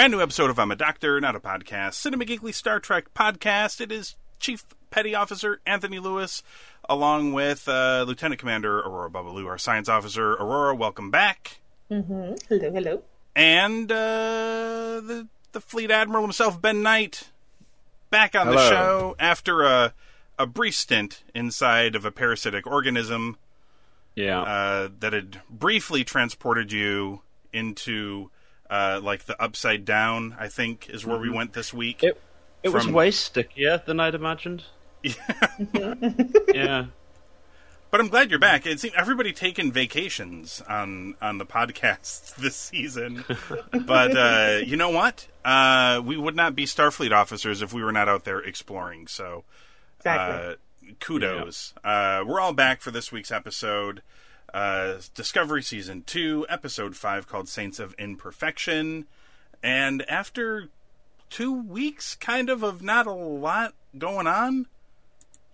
Brand new episode of I'm a Doctor, Not a Podcast, Cinema Geekly Star Trek podcast. It is Chief Petty Officer Anthony Lewis, along with uh, Lieutenant Commander Aurora Babalu, our science officer. Aurora, welcome back. Mm-hmm. Hello, hello. And uh, the the Fleet Admiral himself, Ben Knight, back on the show after a a brief stint inside of a parasitic organism Yeah. uh, that had briefly transported you into uh, like the upside down. I think is where we went this week. Mm-hmm. it it was from- way stickier than I'd imagined. yeah. yeah. But I'm glad you're back. It seems everybody taking vacations on on the podcast this season. but uh, you know what? Uh, we would not be Starfleet officers if we were not out there exploring. So, Exactly. uh, kudos. Uh, we're all back for this week's episode. Uh, Discovery Season 2, Episode 5, called Saints of Imperfection. And after two weeks, kind of, of not a lot going on,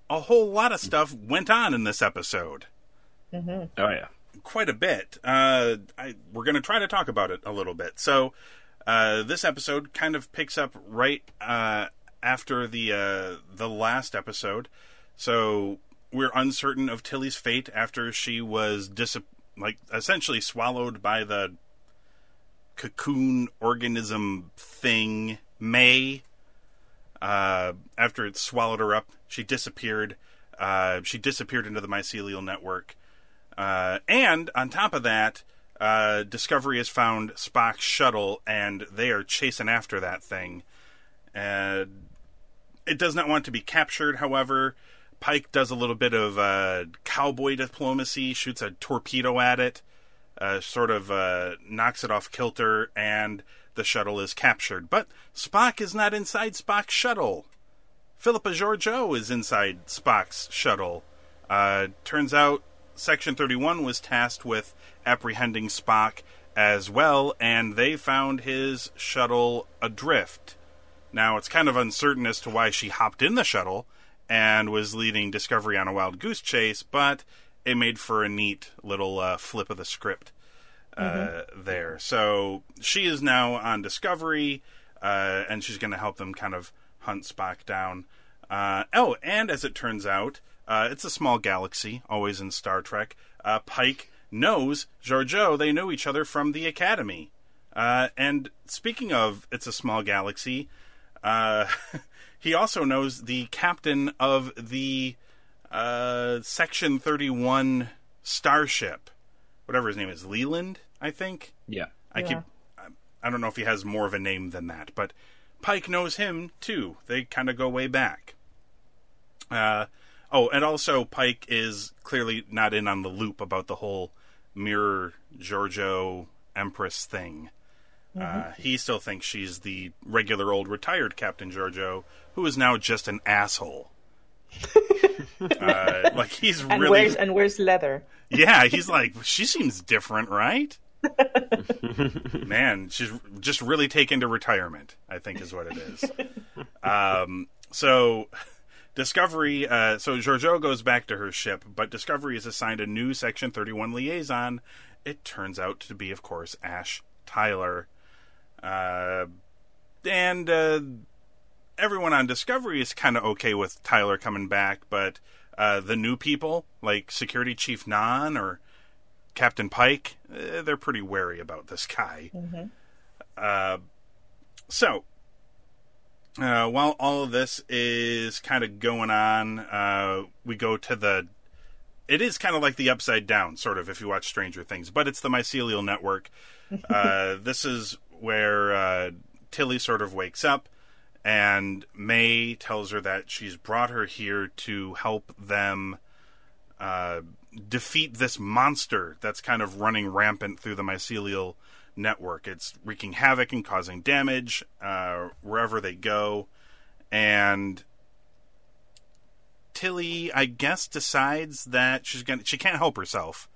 a whole lot of stuff went on in this episode. Oh yeah. Quite a bit. Uh, I, we're going to try to talk about it a little bit. So, uh, this episode kind of picks up right uh, after the uh, the last episode. So we're uncertain of Tilly's fate after she was dis- like essentially swallowed by the cocoon organism thing May. Uh, after it swallowed her up, she disappeared. Uh, she disappeared into the mycelial network. Uh, and on top of that, uh, Discovery has found Spock's shuttle, and they are chasing after that thing. And it does not want to be captured. However, Pike does a little bit of uh, cowboy diplomacy, shoots a torpedo at it, uh, sort of uh, knocks it off kilter, and the shuttle is captured. But Spock is not inside Spock's shuttle. Philippa Georgiou is inside Spock's shuttle. Uh, turns out Section 31 was tasked with apprehending Spock as well, and they found his shuttle adrift. Now, it's kind of uncertain as to why she hopped in the shuttle and was leading Discovery on a wild goose chase, but it made for a neat little uh, flip of the script uh, there. So she is now on Discovery, uh, and she's going to help them kind of hunt Spock down. Uh, oh, and as it turns out, uh, it's a small galaxy, always in Star Trek. Uh, Pike knows Georgiou. They know each other from the Academy. Uh, and speaking of It's a Small Galaxy, uh, he also knows the captain of the uh, Section 31 starship. Whatever his name is. Leland, I think? Yeah. I keep. I- I don't know if he has more of a name than that, but Pike knows him too. They kind of go way back. Uh, oh, and also Pike is clearly not in on the loop about the whole Mirror Georgiou Empress thing. Uh, he still thinks she's the regular old retired Captain Georgiou, who is now just an asshole. uh, like he's and really where's and where's leather? yeah, he's like, she seems different, right? Man, she's just really taken to retirement, I think is what it is. um, so, Discovery, uh, so Georgiou goes back to her ship, but Discovery is assigned a new Section 31 liaison. It turns out to be, of course, Ash Tyler. Uh, and uh, everyone on Discovery is kind of okay with Tyler coming back, but uh, the new people like Security Chief Nhan or Captain Pike, eh, they're pretty wary about this guy. Uh, so, uh, while all of this is kind of going on, uh, we go to the. It is kind of like the upside down, sort of, if you watch Stranger Things, but it's the mycelial network. Uh, this is where uh, Tilly sort of wakes up, and May tells her that she's brought her here to help them uh, defeat this monster that's kind of running rampant through the mycelial network. It's wreaking havoc and causing damage uh, wherever they go. And Tilly, I guess, decides that she's gonna she can't help herself.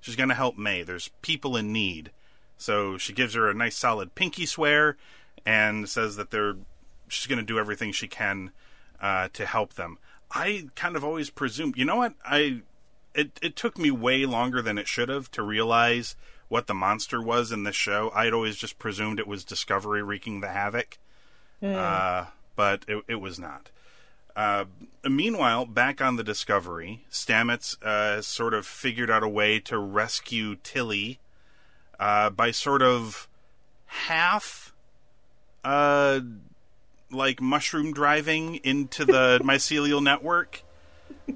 She's gonna help May. There's people in need, so she gives her a nice solid pinky swear and says that they're she's gonna do everything she can uh, to help them. I kind of always presumed, you know what? I it it took me way longer than it should have to realize what the monster was in this show. I'd always just presumed it was Discovery wreaking the havoc, uh, but it, it was not. Uh, meanwhile, back on the Discovery, Stamets uh, sort of figured out a way to rescue Tilly uh, by sort of half, uh, like mushroom driving into the mycelial network.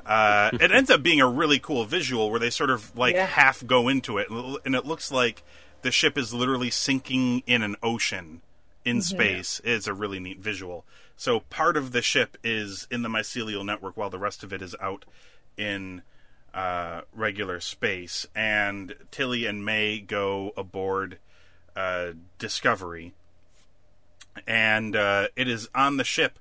Uh, it ends up being a really cool visual where they sort of like Yeah. half go into it, and it looks like the ship is literally sinking in an ocean in space. It's a really neat visual. So part of the ship is in the mycelial network, while the rest of it is out in uh, regular space. And Tilly and May go aboard uh, Discovery, and uh, it is on the ship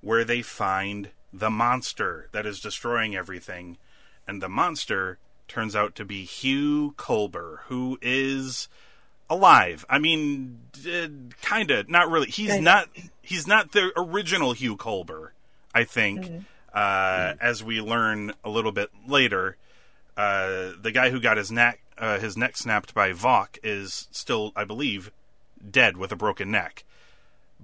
where they find the monster that is destroying everything. And the monster turns out to be Hugh Culber, who is alive. I mean, uh, kind of, not really. He's not. He's not the original Hugh Culber. I think, uh, as we learn a little bit later, uh, the guy who got his neck uh, his neck snapped by Voq is still, I believe, dead with a broken neck.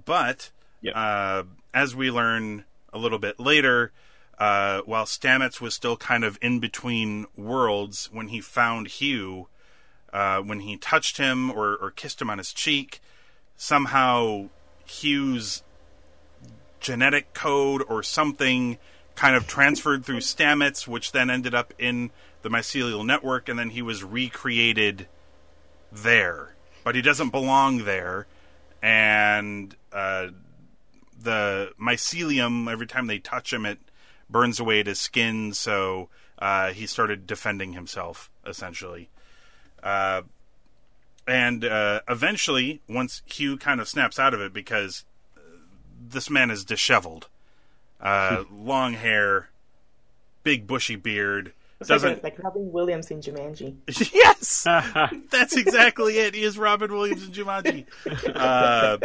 But Yep. uh, as we learn a little bit later, uh, while Stamets was still kind of in between worlds when he found Hugh, uh, when he touched him or, or kissed him on his cheek, somehow Hugh's genetic code or something kind of transferred through Stamets, which then ended up in the mycelial network, and then he was recreated there. But he doesn't belong there, and uh, the mycelium, every time they touch him, it burns away at his skin, so uh, he started defending himself, essentially. Uh, and uh, eventually, once Hugh kind of snaps out of it, because uh, this man is disheveled, uh, long hair, big bushy beard, It's doesn't a, like Robin Williams in Jumanji. yes, that's exactly it. He is Robin Williams in Jumanji. Uh,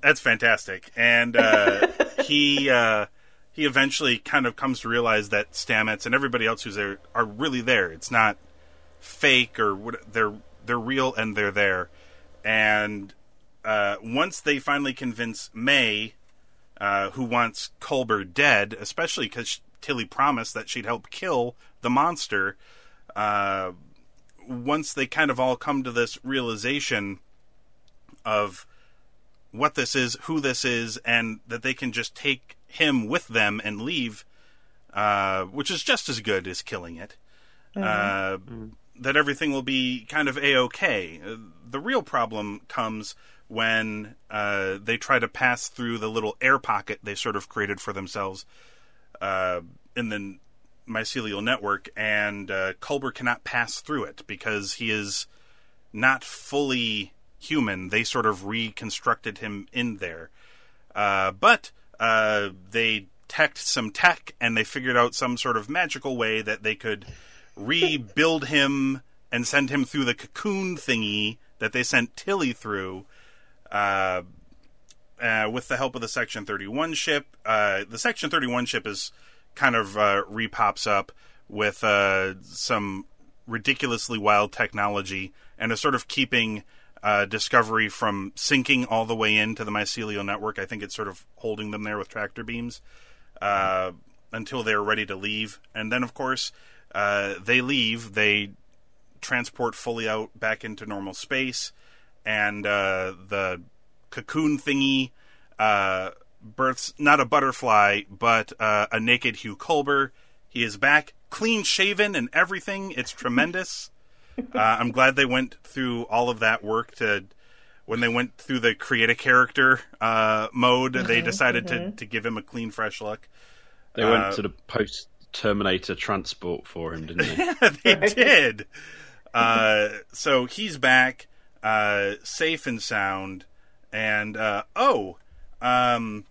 that's fantastic, and uh, he uh, he eventually kind of comes to realize that Stamets and everybody else who's there are really there. It's not fake or what. They're they're real and they're there. And uh, once they finally convince May, uh, who wants Culber dead, especially because Tilly promised that she'd help kill the monster. Uh, once they kind of all come to this realization of what this is, who this is, and that they can just take him with them and leave, uh, which is just as good as killing it. Uh, that everything will be kind of a okay. Uh, the real problem comes when uh, they try to pass through the little air pocket they sort of created for themselves uh, in the mycelial network, and uh, Culber cannot pass through it because he is not fully human. They sort of reconstructed him in there. Uh, but uh, they teched some tech and they figured out some sort of magical way that they could rebuild him and send him through the cocoon thingy that they sent Tilly through. Uh, uh, with the help of the Section 31 ship. Uh, the Section 31 ship is kind of uh, repops up with uh, some ridiculously wild technology and is sort of keeping uh, Discovery from sinking all the way into the mycelial network. I think it's sort of holding them there with tractor beams until they're ready to leave. And then, of course, they leave. They transport fully out back into normal space, and uh, the cocoon thingy uh, births not a butterfly, but uh, a naked Hugh Culber. He is back, clean shaven and everything. It's tremendous. Uh, I'm glad they went through all of that work to. When they went through the create a character uh, mode, they decided to, to give him a clean, fresh look. They went to the post Terminator transport for him, didn't they yeah, they? did. Uh, so he's back, uh, safe and sound. And uh, oh, um,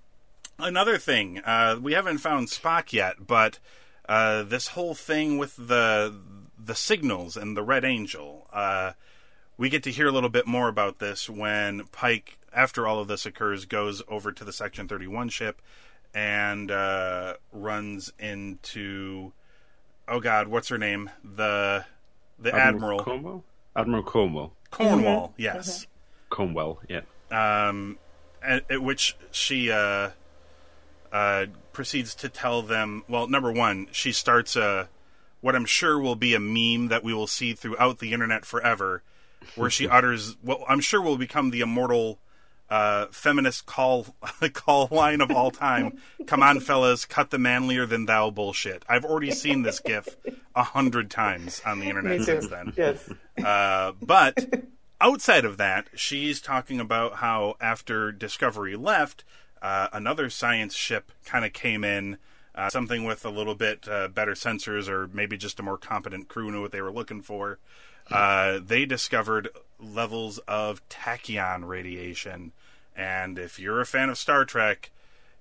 another thing, uh, we haven't found Spock yet, but uh, this whole thing with the the signals and the Red Angel, uh, we get to hear a little bit more about this when Pike, after all of this occurs, goes over to the Section Thirty One ship and uh, runs into oh god, what's her name? The the admiral, Cornwell. Admiral Cornwell. Cornwall. Yes. Cornwell. Yeah. Um, at, at which she uh, uh, proceeds to tell them. Well, number one, she starts a what I'm sure will be a meme that we will see throughout the internet forever, where she utters what I'm sure will become the immortal uh, feminist call call line of all time. Come on, fellas, cut the manlier than thou bullshit. I've already seen this gif a hundred times on the internet since then. Yes. Uh, but outside of that, she's talking about how after Discovery left, uh, another science ship kind of came in, uh, something with a little bit uh, better sensors or maybe just a more competent crew knew what they were looking for. Uh, they discovered levels of tachyon radiation. And if you're a fan of Star Trek,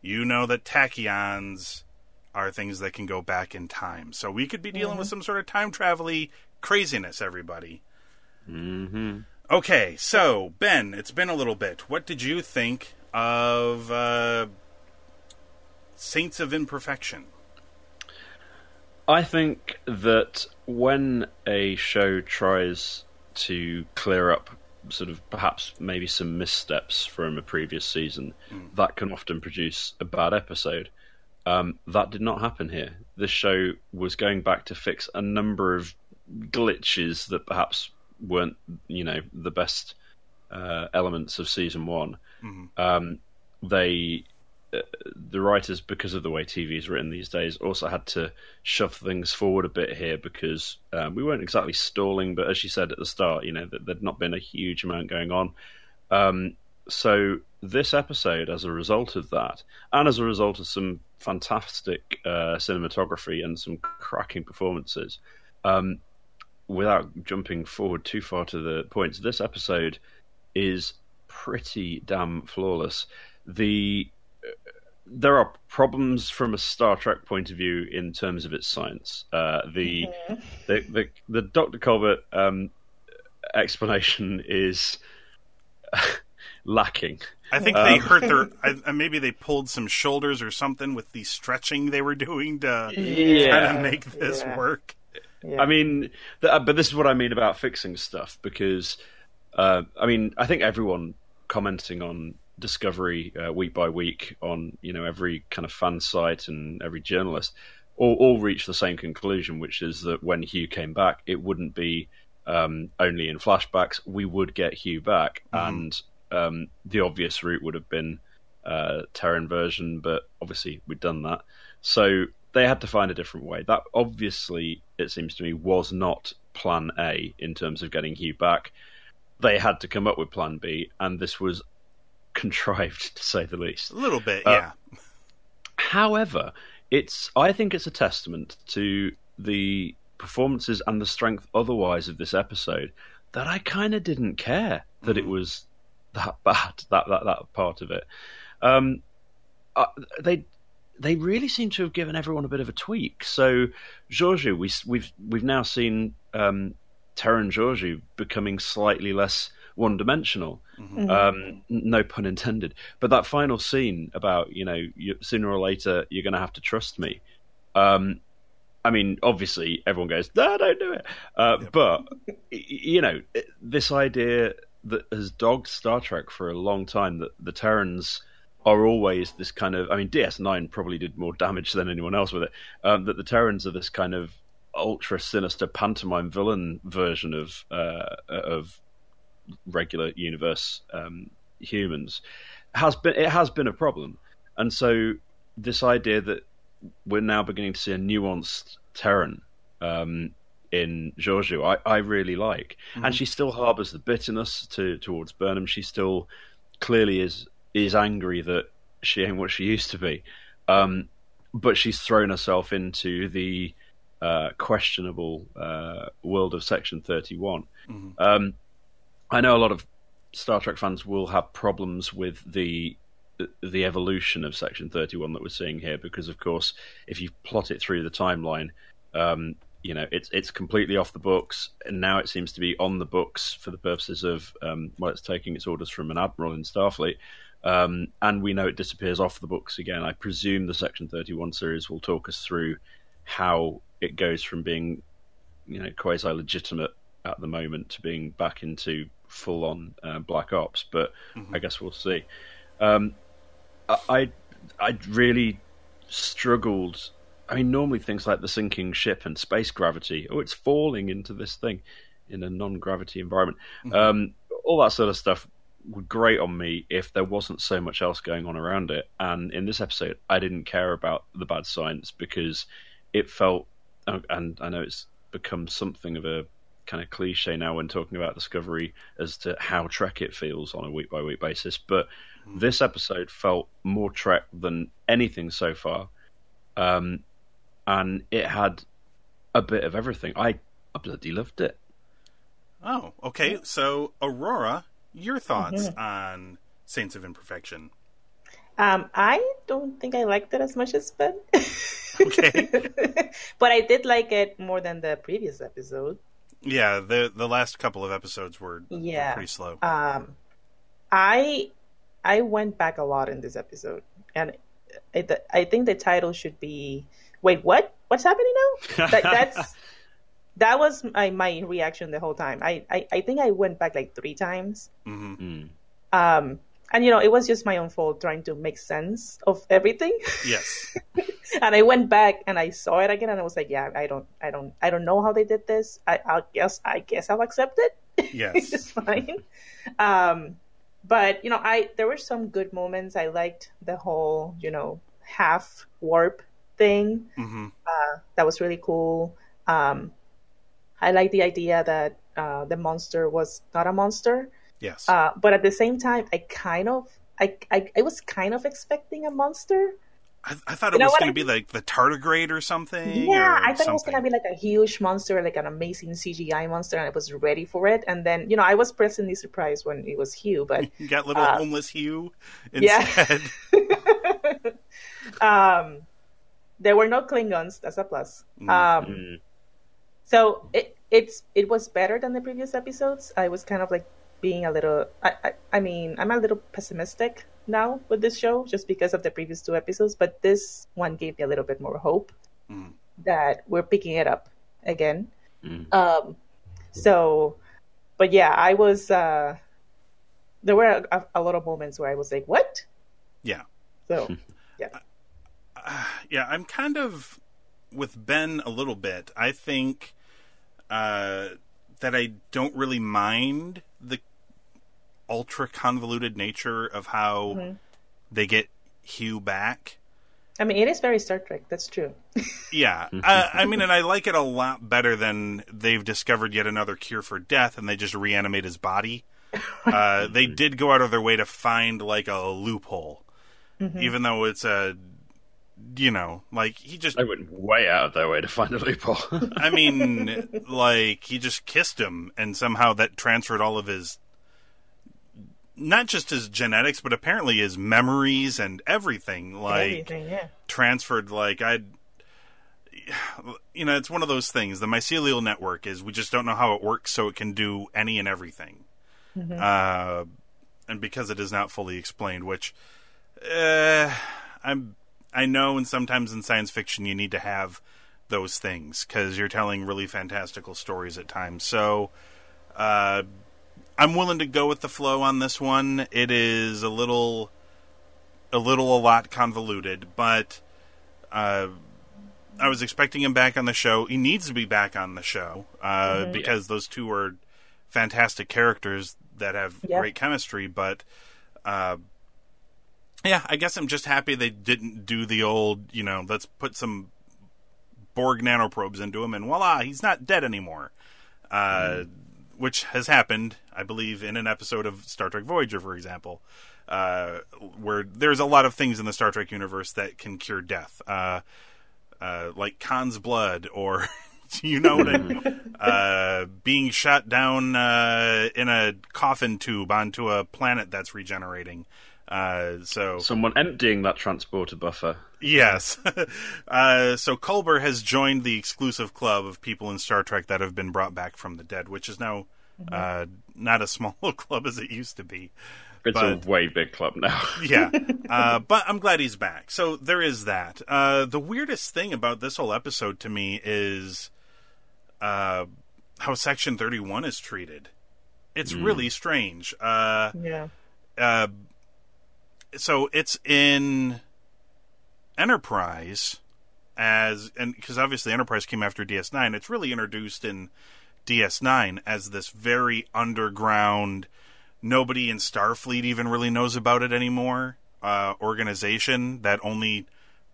you know that tachyons are things that can go back in time. So we could be dealing with some sort of time travel craziness, everybody. Mm-hmm. Okay, so Ben, it's been a little bit. What did you think of uh, Saints of Imperfection? I think that when a show tries to clear up sort of perhaps maybe some missteps from a previous season, that can often produce a bad episode. Um, that did not happen here. This show was going back to fix a number of glitches that perhaps weren't, you know, the best uh, elements of season one. Um, they the writers, because of the way TV is written these days, also had to shove things forward a bit here because um, we weren't exactly stalling, but as you said at the start, you know, that there'd not been a huge amount going on. Um, so this episode, as a result of that, and as a result of some fantastic uh, cinematography and some cracking performances, um, without jumping forward too far to the points, this episode is pretty damn flawless. The there are problems from a Star Trek point of view in terms of its science. Uh, the, the the the Dr. Culber um, explanation is lacking. I think they hurt their. I, maybe they pulled some shoulders or something with the stretching they were doing to Yeah. kind of make this Yeah. work. Yeah. I mean, th- uh, but this is what I mean about fixing stuff because, uh, I mean, I think everyone commenting on Discovery uh, week by week on you know every kind of fan site and every journalist all, all reach the same conclusion, which is that when Hugh came back, it wouldn't be um, only in flashbacks. We would get Hugh back, and um, the obvious route would have been uh, Terran version, but obviously we'd done that. So they had to find a different way. That obviously, it seems to me, was not Plan A in terms of getting Hugh back. They had to come up with Plan B, and this was contrived to say the least. A little bit, Uh, yeah. However, it's I think it's a testament to the performances and the strength otherwise of this episode that I kind of didn't care that it was that bad that that that part of it. Um, uh, they they really seem to have given everyone a bit of a tweak. So Georgiou, we we've we've now seen um, Terran Georgiou becoming slightly less one dimensional. Um, no pun intended. But that final scene about you know you, sooner or later you're going to have to trust me. Um, I mean, obviously everyone goes, no, don't do it. Uh, But you know, this idea that has dogged Star Trek for a long time. That the Terrans are always this kind of. I mean, DS9 probably did more damage than anyone else with it. Um, that the Terrans are this kind of ultra sinister pantomime villain version of uh, of regular universe um, humans has been it has been a problem, and so this idea that we're now beginning to see a nuanced Terran um, in Georgiou, I, I really like, mm-hmm. and she still harbours the bitterness to, towards Burnham. She still clearly is is angry that she ain't what she used to be, um, but she's thrown herself into the uh, questionable uh, world of Section Thirty One. Mm-hmm. Um, I know a lot of Star Trek fans will have problems with the the evolution of Section Thirty One that we're seeing here, because of course, if you plot it through the timeline, um, you know it's it's completely off the books, and now it seems to be on the books for the purposes of um, well, it's taking its orders from an admiral in Starfleet. Um, and we know it disappears off the books again. I presume the Section 31 series will talk us through how it goes from being, you know, quasi legitimate at the moment to being back into full on uh, Black Ops, but mm-hmm. I guess we'll see. Um, I I really struggled. I mean, normally things like the sinking ship and space gravity, oh, it's falling into this thing in a non gravity environment. Mm-hmm. Um, all that sort of stuff would great on me if there wasn't so much else going on around it. And in this episode, I didn't care about the bad science because it felt, and I know it's become something of a kind of cliche now when talking about Discovery as to how Trek it feels on a week by week basis. But mm. this episode felt more Trek than anything so far, um, and it had a bit of everything. I, I bloody loved it. Oh, okay. So Aurora, your thoughts mm-hmm. on Saints of Imperfection? Um, I don't think I liked it as much as Ben. okay. but I did like it more than the previous episode. Yeah, the the last couple of episodes were, yeah. Were pretty slow. Um, I I went back a lot in this episode, and it, I think the title should be "Wait, what? What's happening now?" That, that's that was my, my reaction the whole time. I, I, I think I went back like three times. Mm-hmm. Mm. Um, and you know, it was just my own fault trying to make sense of everything. Yes. and I went back and I saw it again, and I was like, yeah, I don't, I don't, I don't know how they did this. I, I guess, I guess I'll accept it. Yes, it's fine. Um, but you know, I there were some good moments. I liked the whole, you know, half warp thing. Mm-hmm. Uh, that was really cool. Um, I like the idea that uh, the monster was not a monster. Yes. Uh, but at the same time, I kind of, I, I, I was kind of expecting a monster. I, I thought it you was going to be like the tardigrade or something. Yeah, or I thought something. it was going to be like a huge monster, like an amazing CGI monster, and I was ready for it. And then, you know, I was pleasantly surprised when it was Hugh, but you got little uh, homeless Hugh instead. Yeah. um, there were no Klingons. That's a plus. Mm-hmm. Um, so it it's it was better than the previous episodes. I was kind of like being a little. I, I I mean I'm a little pessimistic now with this show just because of the previous two episodes, but this one gave me a little bit more hope mm. that we're picking it up again. Mm. Um, so, but yeah, I was. Uh, there were a, a, lot of moments where I was like, "What?" Yeah. So, yeah. Uh, yeah, I'm kind of with Ben a little bit. I think uh, that I don't really mind the ultra convoluted nature of how mm-hmm. they get Hugh back. I mean, it is very Star Trek. That's true. yeah, uh, I mean, and I like it a lot better than they've discovered yet another cure for death, and they just reanimate his body. uh, they did go out of their way to find like a loophole, mm-hmm. even though it's a you know, like he just I went way out of their way to find a loophole. I mean, like he just kissed him, and somehow that transferred all of his, not just his genetics, but apparently his memories and everything. Like everything, yeah. transferred. Like I, you know, it's one of those things. The mycelial network is we just don't know how it works, so it can do any and everything. Mm-hmm. Uh, and because it is not fully explained, which, uh, I'm I know, and sometimes in science fiction you need to have those things because you're telling really fantastical stories at times. So, uh, I'm willing to go with the flow on this one. It is a little, a little, a lot convoluted, but uh, I was expecting him back on the show. He needs to be back on the show uh, Mhm. because those two are fantastic characters that have Yeah. great chemistry. But uh, yeah, I guess I'm just happy they didn't do the old, you know, let's put some Borg nanoprobes into him, and voila, he's not dead anymore. Uh, Which has happened, I believe, in an episode of Star Trek Voyager, for example, uh, where there's a lot of things in the Star Trek universe that can cure death, uh, uh, like Khan's blood, or you know what I mean? uh, being shot down uh, in a coffin tube onto a planet that's regenerating. Uh, so Someone emptying that transporter buffer. Yes. uh, so Culber has joined the exclusive club of people in Star Trek that have been brought back from the dead, which is now uh, not a small club as it used to be. It's But- a way big club now. Yeah. uh, but I'm glad he's back. So there is that. Uh, the weirdest thing about this whole episode to me is uh, how Section 31 is treated. It's really strange. Uh, Yeah. uh, so it's in Enterprise as and because obviously Enterprise came after DS9. It's really introduced in DS9 as this very underground. Nobody in Starfleet even really knows about it anymore. Uh, organization that only,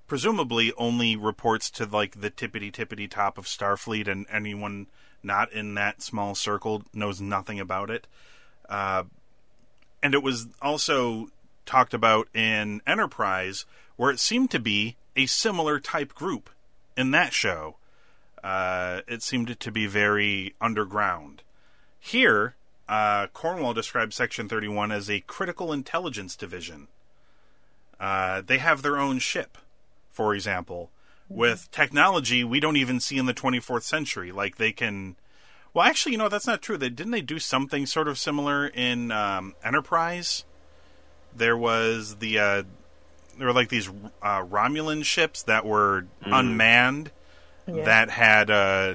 presumably, only reports to like the tippity tippity top of Starfleet, and anyone not in that small circle knows nothing about it. Uh, and it was also talked about in Enterprise, where it seemed to be a similar type group in that show. Uh, it seemed to be very underground. Here, uh, Cornwell describes Section 31 as a critical intelligence division. Uh, they have their own ship, for example, with technology we don't even see in the 24th century. Like they can. Well, actually, you know that's not true. They didn't they do something sort of similar in um, Enterprise? There was the uh, there were like these uh, Romulan ships that were unmanned Yeah. that had uh,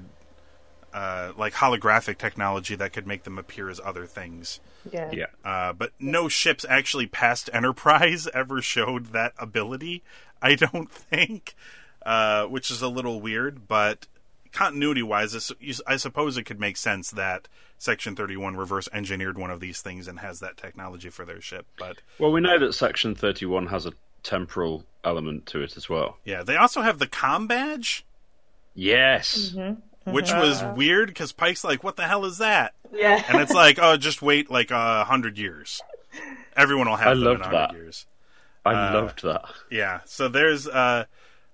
uh, like holographic technology that could make them appear as other things. Yeah. yeah. Uh, but no ships actually past Enterprise ever showed that ability. I don't think, uh, which is a little weird. But continuity wise, I suppose it could make sense that Section Thirty One reverse engineered one of these things and has that technology for their ship. But Well, we know that Section 31 has a temporal element to it as well. yeah, they also have the com badge, Yes. which was weird because Pike's like, "What the hell is that?" Yeah. And it's like, "Oh, just wait like a hundred years. Everyone will have I them loved in hundred that. years." I Uh, loved that. Yeah. So there's, uh,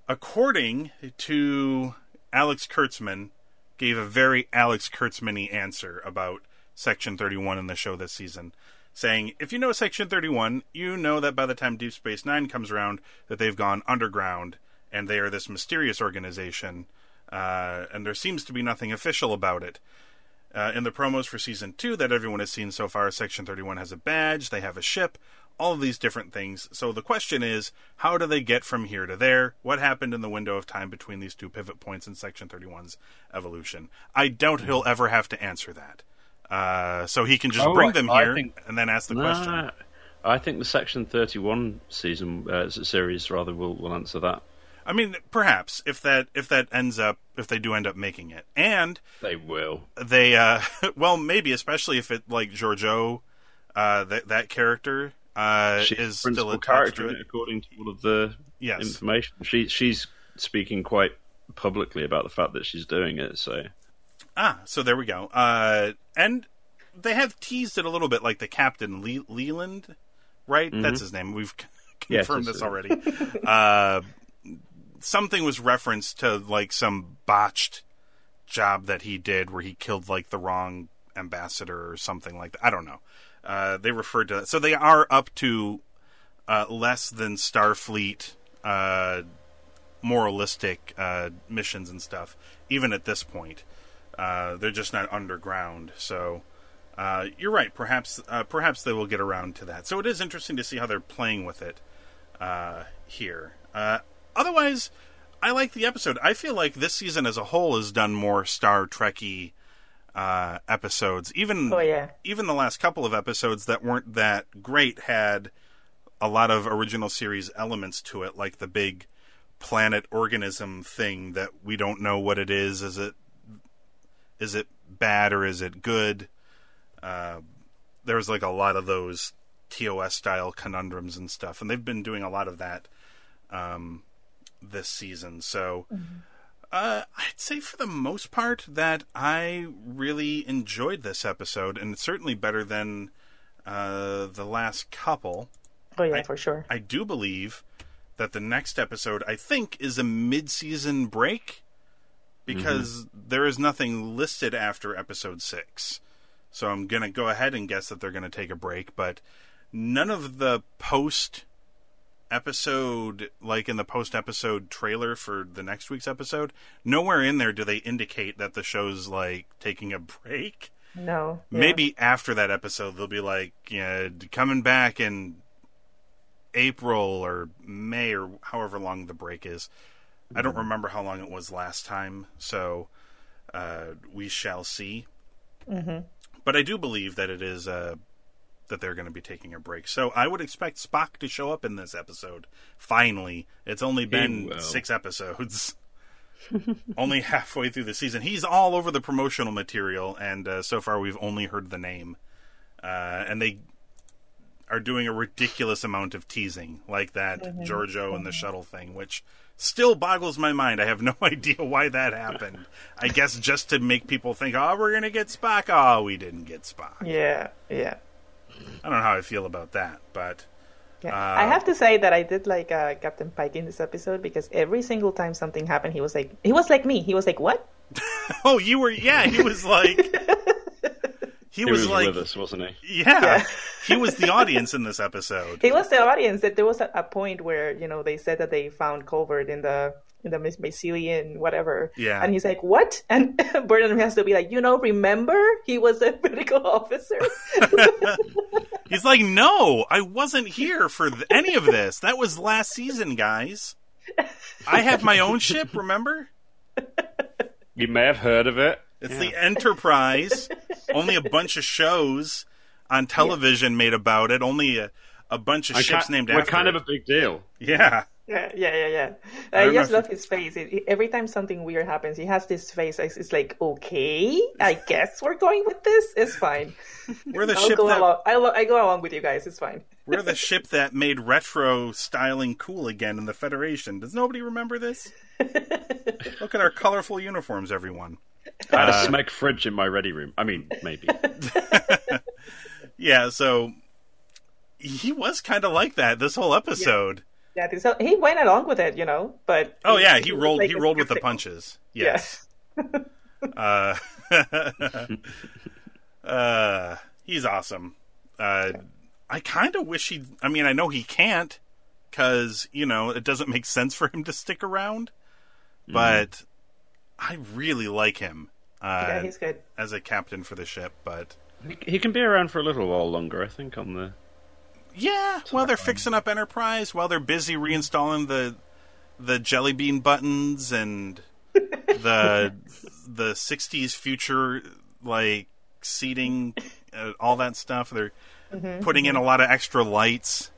according to Alex Kurtzman, gave a very Alex Kurtzman y answer about Section 31 in the show this season, saying, if you know Section 31, you know that by the time Deep Space Nine comes around, that they've gone underground and they are this mysterious organization, uh, and there seems to be nothing official about it. Uh, in the promos for season two that everyone has seen so far, Section 31 has a badge, they have a ship, all of these different things. So the question is, how do they get from here to there? What happened in the window of time between these two pivot points in Section 31's evolution? I doubt he'll ever have to answer that. Uh, so he can just Oh, bring them I here think- and then ask the question. I think the Section 31 season uh, series rather will, will answer that. I mean, perhaps if that if that ends up if they do end up making it, and They will. they uh well maybe especially if it like Georgiou, uh that that character uh She's is still principal character to in it. it, according to all of the Yes. information. She she's speaking quite publicly about the fact that she's doing it. So Ah, so there we go. Uh, and they have teased it a little bit, like the captain Le- Leland, right? That's his name. We've c- Yes, confirmed this already. uh, something was referenced to like some botched job that he did where he killed like the wrong ambassador or something like that. I don't know. Uh, they referred to that, so they are up to uh, less than Starfleet uh, moralistic uh, missions and stuff. Even at this point, uh, they're just not underground. So uh, you're right. Perhaps perhaps they will get around to that. So it is interesting to see how they're playing with it uh, here. Otherwise, I like the episode. I feel like this season as a whole has done more Star Trekky uh, episodes. Even Oh yeah. even the last couple of episodes that weren't that great had a lot of original series elements to it, like the big planet organism thing that we don't know what it is. Is it is it bad or is it good? Uh, there's like a lot of those TOS style conundrums and stuff, and they've been doing a lot of that um, this season. So. Uh, I'd say for the most part that I really enjoyed this episode, and it's certainly better than uh, the last couple. Oh yeah, I- for sure. I do believe that the next episode, I think, is a mid-season break because there is nothing listed after episode six. So I'm gonna go ahead and guess that they're gonna take a break, but none of the post episode, like in the post episode trailer for the next week's episode, nowhere in there do they indicate that the show's like taking a break No. yeah. maybe after that episode they'll be like yeah coming back in april or may or however long the break is i don't remember how long it was last time so uh, we shall see Mhm. but i do believe that it is uh, that they're going to be taking a break so i would expect spock to show up in this episode finally it's only been six episodes only halfway through the season. He's all over the promotional material, and uh, so far we've only heard the name. Uh, and they are doing a ridiculous amount of teasing, like that Georgiou and the shuttle thing, which still boggles my mind. I have no idea why that happened. I guess just to make people think, oh, we're going to get Spock. Oh, we didn't get Spock. Yeah, yeah. I don't know how I feel about that, but Yeah. Uh, I have to say that I did like uh, Captain Pike in this episode because every single time something happened, he was like, he was like me. He was like, "What?" oh, you were yeah. He was like, he, He was, was like, with us, wasn't he? yeah, he was the audience in this episode. He was the audience. That there was a, a point where you know they said that they found Culber in the in the Myc- mycelium whatever. Yeah. And he's like, "What?" And Burnham has to be like, "You know, remember he was a medical officer." He's like, no, I wasn't here for th- any of this. That was last season, guys. I have my own ship. Remember? You may have heard of it. It's the Enterprise. Only a bunch of shows on television made about it. Only a, a bunch of I ships named We're after. kind it. of a big deal. yeah. Yeah, yeah, yeah, yeah. I I, just love his face. It, it- every time something weird happens, he has this face. It's, it's like, okay, I guess we're going with this. It's fine. We're the I'll ship go that along. I, lo- I go along with you guys. It's fine. we're the ship that made retro styling cool again in the Federation. Does nobody remember this? Look at our colorful uniforms, everyone. I had Uh, a Smeg fridge in my ready room. I mean, maybe. Yeah, so he was kind of like that this whole episode. Yeah, so he went along with it, you know. But Oh yeah, he was, rolled. like, he rolled with the skeptical. punches. Yeah. Yes. uh, uh, he's awesome. Uh, I kind of wish he. I mean, I know he can't because you know it doesn't make sense for him to stick around. But I really like him uh, Yeah, he's good. as a captain for the ship. But He- he can be around for a little while longer, I think, on the. Yeah, while they're fixing up Enterprise, while they're busy reinstalling the the jelly bean buttons and the the '60s future like seating, uh, all that stuff. They're putting in a lot of extra lights,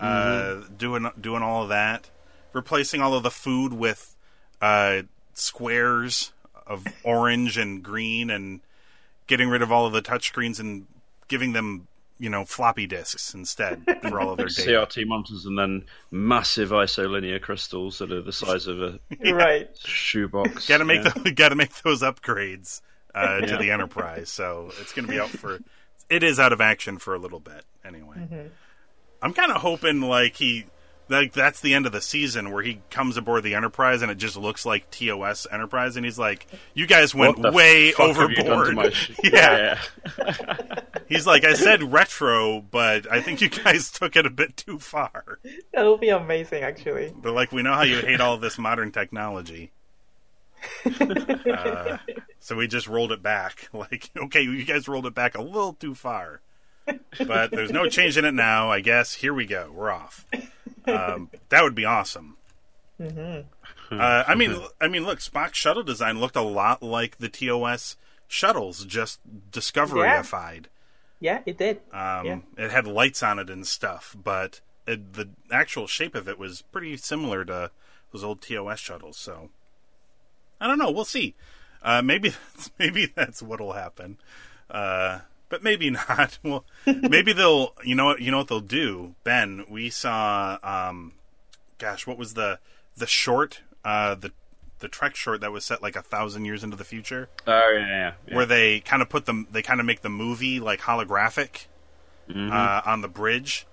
uh, doing doing all of that, replacing all of the food with uh, squares of orange and green, and getting rid of all of the touchscreens and giving them you know floppy disks instead for all of their data. CRT monitors and then massive isolinear crystals that are the size of a Right. shoebox. Got to make yeah. the, got to make those upgrades uh, to Yeah. the Enterprise. So it's going to be out for. It is out of action for a little bit anyway. Mm-hmm. I'm kind of hoping like he like that's the end of the season where he comes aboard the Enterprise and it just looks like TOS Enterprise and he's like, "You guys went way fuck have you done to overboard." my sh- yeah. yeah. He's like, "I said retro, but I think you guys took it a bit too far." That would be amazing, actually. They're like, "We know how you hate all this modern technology." uh, so we just rolled it back. Like, okay, you guys rolled it back a little too far, but there's no changing it now. I guess here we go. We're off. Um, that would be awesome. Uh, I mean, I mean, look, Spock's shuttle design looked a lot like the TOS shuttles just discoveryified. Yeah, it did. Um, Yeah. It had lights on it and stuff, but it, the actual shape of it was pretty similar to those old TOS shuttles. So I don't know. We'll see. Uh, maybe that's, maybe that's what'll happen, uh, but maybe not. well, maybe they'll. You know what? You know what they'll do, Ben. We saw. Um, gosh, what was the the short? Uh, the the Trek short that was set like a thousand years into the future Oh yeah, yeah, yeah. where they kind of put them they kind of make the movie like holographic uh, on the bridge.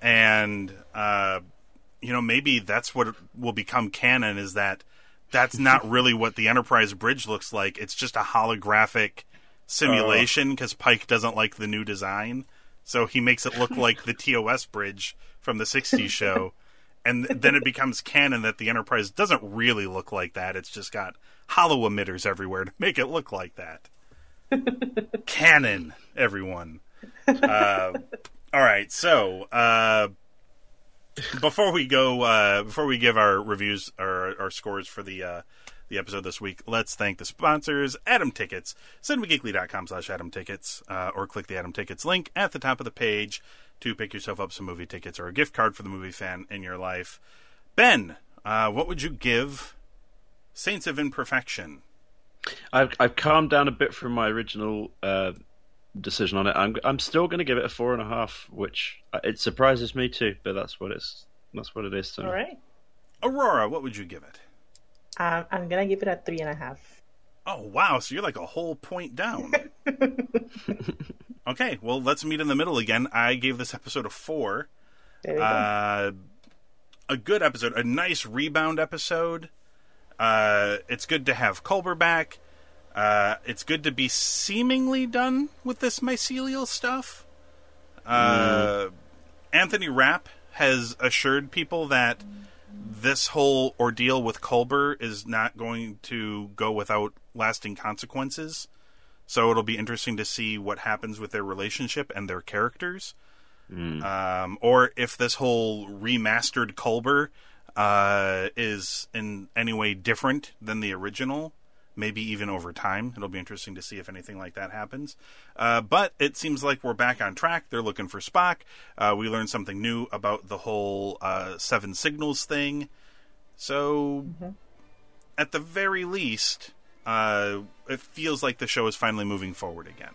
And uh, you know maybe that's what will become canon is that that's not really what the enterprise bridge looks like. It's just a holographic simulation because pike doesn't like the new design. So he makes it look like the tos bridge from the 60s show and then it becomes canon that the enterprise doesn't really look like that. It's just got holo emitters everywhere to make it look like that. Canon, everyone. Uh, all right, so uh, before we go, uh, before we give our reviews or our scores for the uh, the episode this week, let's thank the sponsors: Atom Tickets, cinemageekly.com slash Atom Tickets, uh, or click the Atom Tickets link at the top of the page to pick yourself up some movie tickets or a gift card for the movie fan in your life. Ben, uh, what would you give Saints of Imperfection? I've I've calmed down a bit from my original uh, decision on it. I'm I'm still going to give it a four and a half, which uh, it surprises me too. But that's what it's that's what it is to me. All right. Aurora, what would you give it? Um, I'm gonna give it a three and a half. Oh wow! So you're like a whole point down. okay, well let's meet in the middle again. I gave this episode a four. There you go. Uh, a good episode, a nice rebound episode. Uh, it's good to have Culber back. Uh, it's good to be seemingly done with this mycelial stuff. Uh, Anthony Rapp has assured people that this whole ordeal with Culber is not going to go without lasting consequences. So it'll be interesting to see what happens with their relationship and their characters. Um, or if this whole remastered Culber uh, is in any way different than the original, maybe even over time. It'll be interesting to see if anything like that happens. Uh, but it seems like we're back on track. They're looking for Spock. Uh, we learned something new about the whole uh, Seven Signals thing. So, at the very least, uh, it feels like the show is finally moving forward again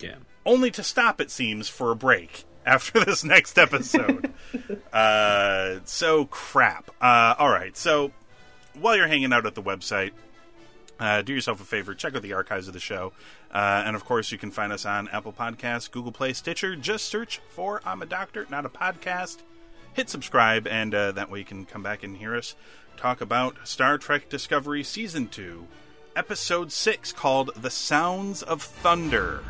Yeah. only to stop, it seems, for a break after this next episode. uh, so crap. Uh, all right. So while you're hanging out at the website, uh, do yourself a favor, check out the archives of the show. Uh, and of course, you can find us on Apple Podcasts, Google Play, Stitcher. Just search for I'm a Doctor, Not a Podcast. Hit subscribe, and uh, that way you can come back and hear us talk about Star Trek Discovery Season 2, episode 6 called The Sounds of Thunder.